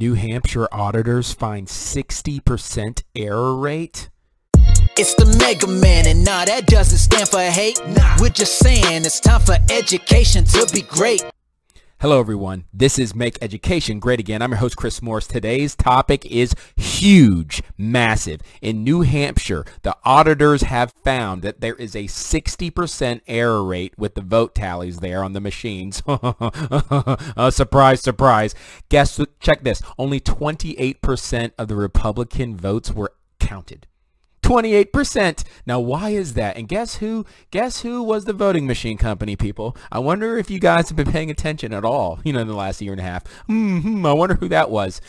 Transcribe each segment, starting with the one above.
New Hampshire auditors find 60% error rate? It's the Mega Man, and nah, that doesn't stand for hate. We're just saying it's time for education to be great. Hello, everyone. This is Make Education Great Again. I'm your host, Chris Morris. Today's topic is huge, massive. In New Hampshire, the auditors have found that there is a 60% error rate with the vote tallies there on the machines. uh, surprise, surprise. Guess, what? check this. Only 28% of the Republican votes were counted. 28%. Now, why is that? And guess who? Guess who was the voting machine company, people? I wonder if you guys have been paying attention at all, you know, in the last year and a half. Mm-hmm, I wonder who that was.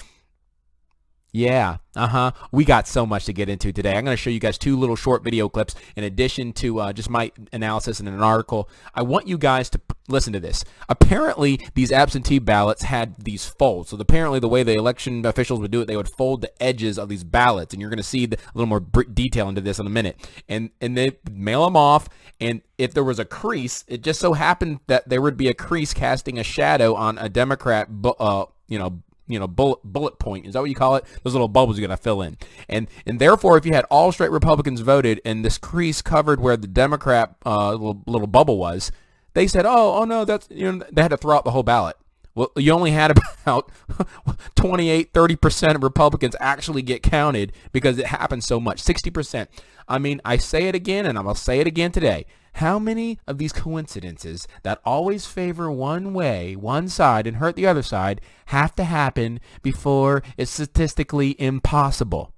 Yeah, uh-huh. We got so much to get into today. I'm going to show you guys two little short video clips in addition to uh, just my analysis in an article. I want you guys to listen to this. Apparently, these absentee ballots had these folds. So apparently, the way the election officials would do it, they would fold the edges of these ballots, and you're going to see the, a little more detail into this in a minute. And and they mail them off, and if there was a crease, it just so happened that there would be a crease casting a shadow on a Democrat, uh, you know, you know, bullet bullet point. Is that what you call it? Those little bubbles you're going to fill in. And and therefore, if you had all straight Republicans voted and this crease covered where the Democrat uh, little, little bubble was, they said, oh, oh no, that's, you know, they had to throw out the whole ballot. Well, you only had about 28, 30% of Republicans actually get counted because it happens so much. 60%. I mean, I say it again and I'm going to say it again today. How many of these coincidences that always favor one way, one side, and hurt the other side have to happen before it's statistically impossible?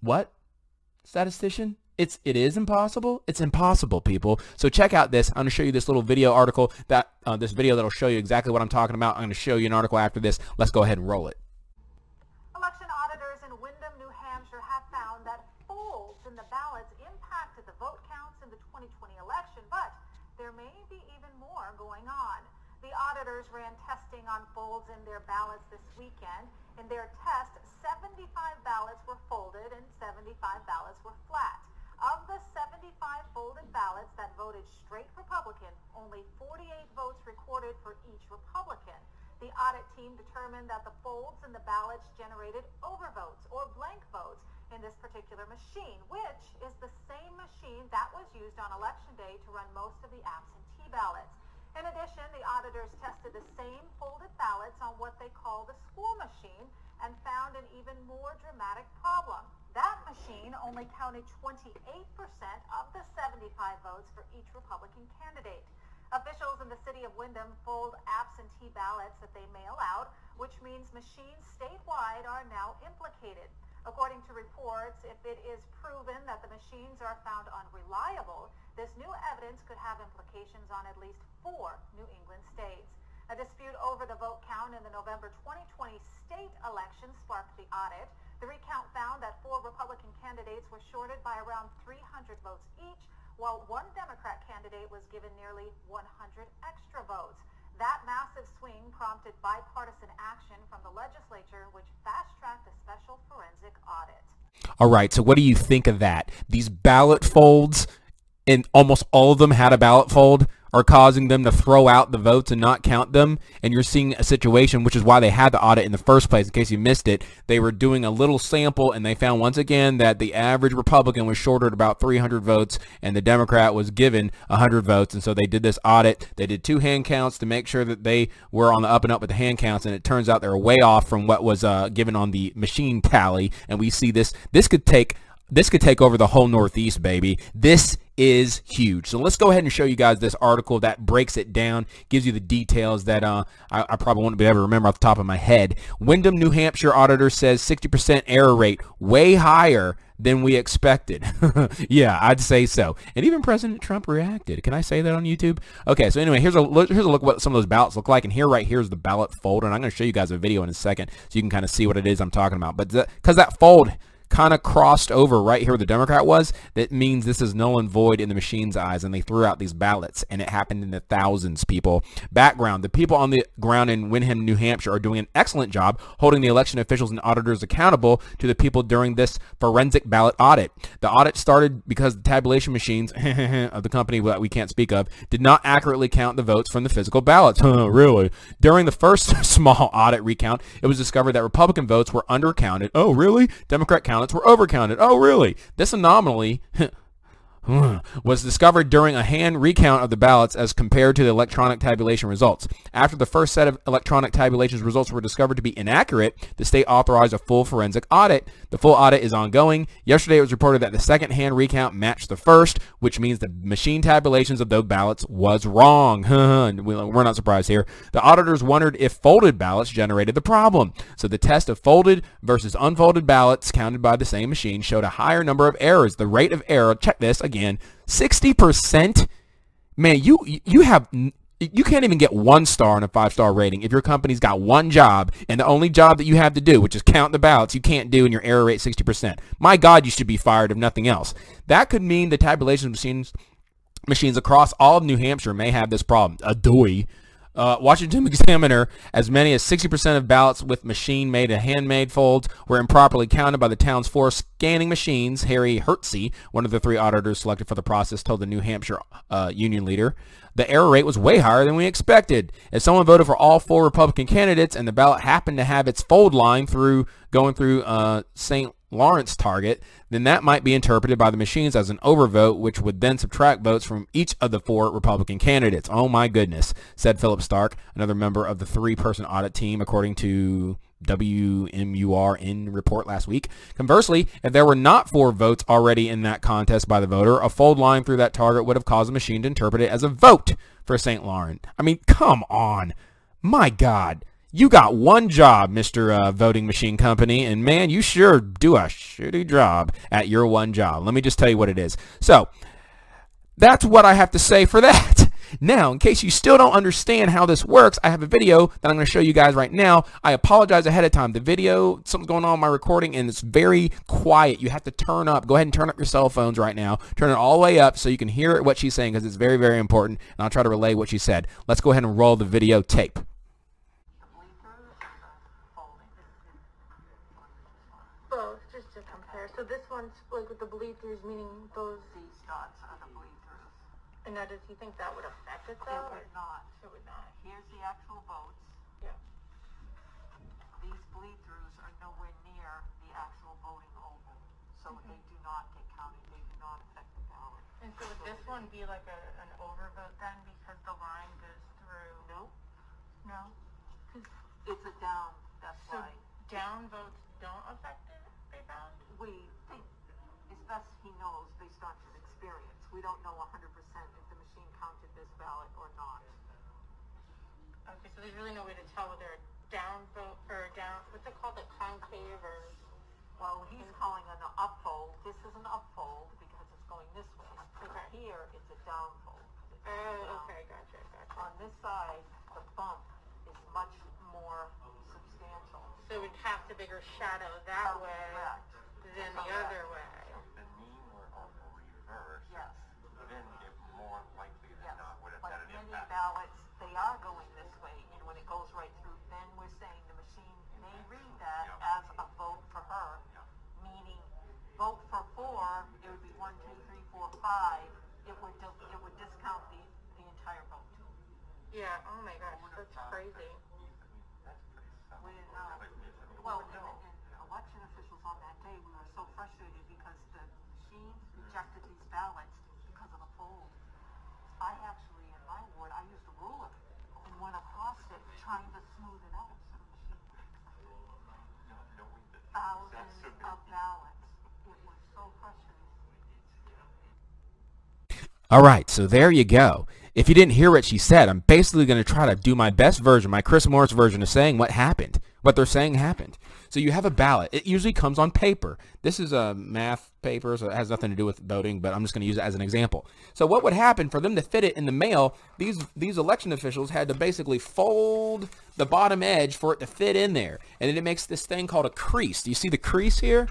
What? Statistician? It's it is impossible. It's impossible, people. So check out this. I'm going to show you this little video article that uh, this video that'll show you exactly what I'm talking about. I'm going to show you an article after this. Let's go ahead and roll it. Election auditors in Windham, New Hampshire have found that folds in the ballots impacted the vote counts in the 2020 election, but there may be even more going on. The auditors ran testing on folds in their ballots this weekend. In their test, 75 ballots were folded and 75 ballots were flat. Of the 75 folded ballots that voted straight Republican, only 48 votes recorded for each Republican. The audit team determined that the folds in the ballots generated overvotes or blank votes in this particular machine, which is the same machine that was used on election day to run most of the absentee ballots. In addition, the auditors tested the same folded ballots on what they call the school machine and found an even more dramatic problem. Machine only counted 28% of the 75 votes for each Republican candidate. Officials in the city of Windham fold absentee ballots that they mail out, which means machines statewide are now implicated. According to reports, if it is proven that the machines are found unreliable, this new evidence could have implications on at least four New England states. A dispute over the vote count in the November 2020 state election sparked the audit. The recount found that four Republican candidates were shorted by around 300 votes each, while one Democrat candidate was given nearly 100 extra votes. That massive swing prompted bipartisan action from the legislature, which fast-tracked a special forensic audit. All right, so what do you think of that? These ballot folds, and almost all of them had a ballot fold are causing them to throw out the votes and not count them. And you're seeing a situation, which is why they had the audit in the first place, in case you missed it. They were doing a little sample and they found once again that the average Republican was shorted about 300 votes and the Democrat was given 100 votes. And so they did this audit. They did two hand counts to make sure that they were on the up and up with the hand counts. And it turns out they were way off from what was uh, given on the machine tally. And we see this. This could take this could take over the whole Northeast, baby. This is huge. So let's go ahead and show you guys this article that breaks it down, gives you the details that uh, I, I, probably wouldn't be able to remember off the top of my head. Windham, New Hampshire auditor says 60% error rate, way higher than we expected. yeah, I'd say so. And even President Trump reacted. Can I say that on YouTube? Okay, so anyway, here's a look, here's a look at what some of those ballots look like. And here, right here is the ballot folder. And I'm going to show you guys a video in a second so you can kind of see what it is I'm talking about. But because that fold kind of crossed over right here where the Democrat was, that means this is null and void in the machine's eyes, and they threw out these ballots, and it happened in the thousands, people. Background, the people on the ground in Windham, New Hampshire are doing an excellent job holding the election officials and auditors accountable to the people during this forensic ballot audit. The audit started because the tabulation machines of the company that we can't speak of did not accurately count the votes from the physical ballots. really? During the first small audit recount, it was discovered that Republican votes were undercounted. Oh, really? Democrat were overcounted. Oh, really? This anomaly Hmm. was discovered during a hand recount of the ballots as compared to the electronic tabulation results. After the first set of electronic tabulations results were discovered to be inaccurate, the state authorized a full forensic audit. The full audit is ongoing. Yesterday it was reported that the second hand recount matched the first, which means the machine tabulations of those ballots was wrong. We're not surprised here. The auditors wondered if folded ballots generated the problem. So the test of folded versus unfolded ballots counted by the same machine showed a higher number of errors. The rate of error, check this again, again. 60%, man, you you have you can't even get one star on a five star rating if your company's got one job and the only job that you have to do, which is count the ballots, you can't do and your error rate 60%. My God, you should be fired if nothing else. That could mean the tabulation machines machines across all of New Hampshire may have this problem. A doy. Uh, Washington Examiner, as many as 60% of ballots with machine-made and handmade folds were improperly counted by the town's four scanning machines. Harri Hursti, one of the three auditors selected for the process, told the New Hampshire uh, union leader. The error rate was way higher than we expected. If someone voted for all four Republican candidates and the ballot happened to have its fold line through going through uh, St. Lawrence target, then that might be interpreted by the machines as an overvote, which would then subtract votes from each of the four Republican candidates. Oh my goodness, said Philip Stark, another member of the three-person audit team, according to WMUR report last week. Conversely, if there were not four votes already in that contest by the voter, a fold line through that target would have caused the machine to interpret it as a vote for St. Lawrence. I mean, come on. My God. You got one job, Mr. Uh, voting Machine Company, and man, you sure do a shitty job at your one job. Let me just tell you what it is. So, that's what I have to say for that. Now, in case you still don't understand how this works, I have a video that I'm going to show you guys right now. I apologize ahead of time. The video, something's going on my recording, and it's very quiet. You have to turn up. Go ahead and turn up your cell phones right now. Turn it all the way up so you can hear what she's saying because it's very, very important, and I'll try to relay what she said. Let's go ahead and roll the video tape. So this one's like with the bleed throughs, meaning those. These dots are the bleed throughs. And now, does he think that would affect it It though? would not. It would not. Here's the actual votes. Yeah. These bleed throughs are nowhere near the actual voting oval. So mm-hmm. they do not get counted. They do not affect the ballot. And so would this one be like a, an so there's really no way to tell whether a down vote or down. What's it called? A concave or? Well, he's calling an upfold. This is an upfold because it's going this way. Okay. Here, it's a downfold. Oh, it's Oh, down. okay, gotcha, gotcha. On this side, the bump is much more substantial. So it would have to bigger shadow that oh, way Correct. than the Correct. other way. the mean were on the reverse, Yes, then it more likely than yes. not would have But had an many impact. ballots, they are going this way, and when it goes right through, then we're saying the machine may read that Yeah. as a vote for her, Yeah. meaning vote for four, it would be one, two, three, four, five. It would, dis- it would discount the, the entire vote. Yeah. Oh my gosh, that's crazy. That's pretty simple. We didn't know. Like, it's- I mean, Well, and, and election officials on that day, we were so frustrated because the machines rejected these ballots because of the fold. I actually, in my ward, I used a ruler and went across it trying to smooth it out. So the machine no, no, we didn't. thousands That's so of good. ballots. It was so frustrating. All right, so there you go. If you didn't hear what she said, I'm basically going to try to do my best version, my Chris Morris version of saying what happened, what they're saying happened. So you have a ballot. It usually comes on paper. This is a math paper, so it has nothing to do with voting, but I'm just going to use it as an example. So what would happen for them to fit it in the mail, these these election officials had to basically fold the bottom edge for it to fit in there. And then it makes this thing called a crease. Do you see the crease here?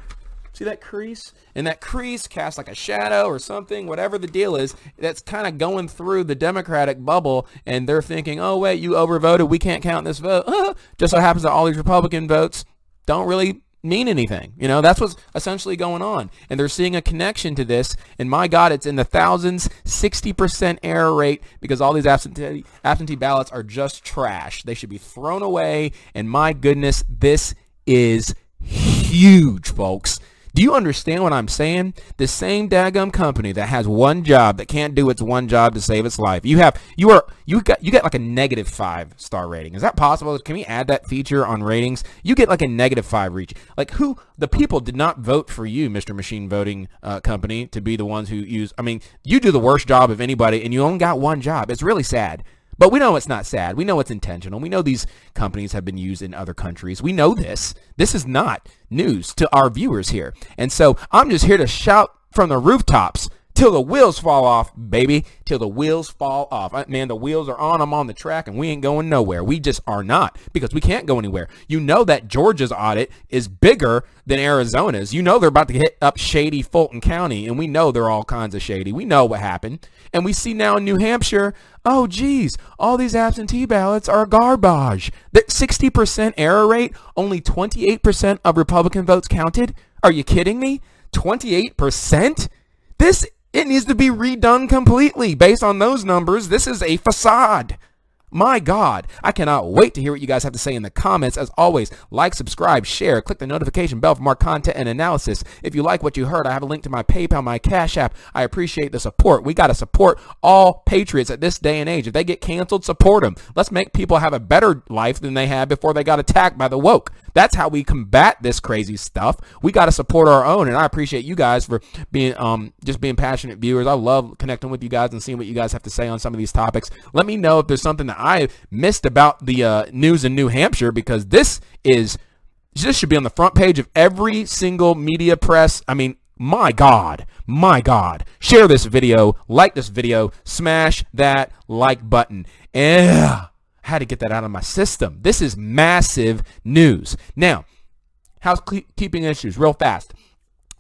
See that crease? And that crease casts like a shadow or something, whatever the deal is, that's kind of going through the Democratic bubble, and they're thinking, oh, wait, you overvoted. We can't count this vote. Just so happens that all these Republican votes don't really mean anything. You know, that's what's essentially going on. And they're seeing a connection to this. And my God, it's in the thousands, 60% error rate because all these absentee, absentee ballots are just trash. They should be thrown away. And my goodness, this is huge, folks. Do you understand what I'm saying? The same daggum company that has one job that can't do its one job to save its life. You have you are you got you get like a negative five star rating. Is that possible? Can we add that feature on ratings? You get like a negative five reach. Like who the people did not vote for you, Mr. Machine Voting uh, Company, to be the ones who use. I mean, you do the worst job of anybody, and you only got one job. It's really sad. But we know it's not sad. We know it's intentional. We know these companies have been used in other countries. We know this. This is not news to our viewers here. And so I'm just here to shout from the rooftops till the wheels fall off, baby, till the wheels fall off. Uh, man, the wheels are on. I'm on the track, and we ain't going nowhere. We just are not because we can't go anywhere. You know that Georgia's audit is bigger than Arizona's. You know they're about to hit up shady Fulton County, and we know they're all kinds of shady. We know what happened. And we see now in New Hampshire, oh, geez, all these absentee ballots are garbage. That 60% error rate, only 28% of Republican votes counted? Are you kidding me? 28%? This it needs to be redone completely. Based on those numbers, this is a facade. My God, I cannot wait to hear what you guys have to say in the comments. As always, like, subscribe, share, click the notification bell for more content and analysis. If you like what you heard, I have a link to my PayPal, my Cash App. I appreciate the support. We got to support all patriots at this day and age. If they get canceled, support them. Let's make people have a better life than they had before they got attacked by the woke. That's how we combat this crazy stuff. We got to support our own, and I appreciate you guys for being um just being passionate viewers. I love connecting with you guys and seeing what you guys have to say on some of these topics. Let me know if there's something that I missed about the uh, news in New Hampshire because this is this should be on the front page of every single media press. I mean, my God, my God. Share this video, like this video, smash that like button. Yeah had to get that out of my system. This is massive news. Now, housekeeping issues, real fast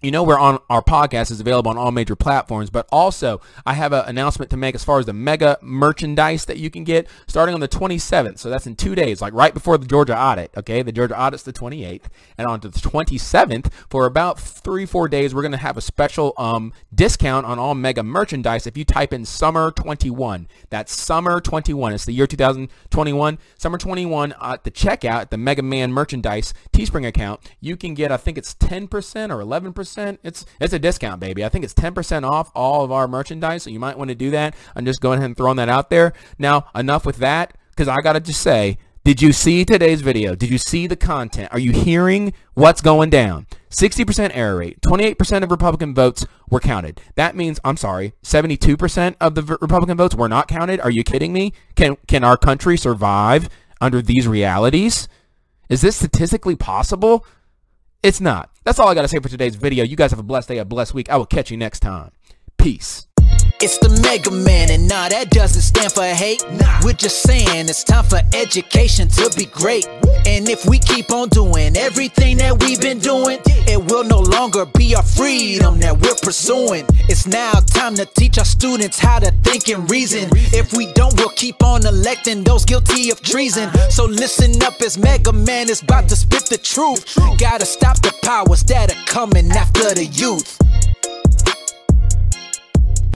you know we're on our podcast is available on all major platforms but also i have an announcement to make as far as the mega merchandise that you can get starting on the 27th so that's in two days like right before the georgia audit okay? The georgia audit's the 28th and on to the 27th for about three four days we're going to have a special um, discount on all mega merchandise if you type in summer 21 that's summer 21 it's the year 2021 summer 21 at the checkout at the mega man merchandise teespring account you can get i think it's 10% or 11% percent It's it's a discount, baby. I think it's 10% off all of our merchandise, so you might want to do that. I'm just going ahead and throwing that out there. Now, enough with that, because I got to just say, did you see today's video? Did you see the content? Are you hearing what's going down? 60% error rate. 28% of Republican votes were counted. That means, I'm sorry, 72% of the Republican votes were not counted. Are you kidding me? Can, can our country survive under these realities? Is this statistically possible? It's not. That's all I got to say for today's video. You guys have a blessed day, a blessed week. I will catch you next time. Peace. It's the Mega Man, and nah, that doesn't stand for hate. Nah. We're just saying it's time for education to be great. And if we keep on doing everything that we've been doing, it will no longer be our freedom that we're pursuing. It's now time to teach our students how to think and reason. If we don't, we'll keep on electing those guilty of treason. So listen up as Mega Man is about to spit the truth. Gotta stop the powers that are coming after the youth.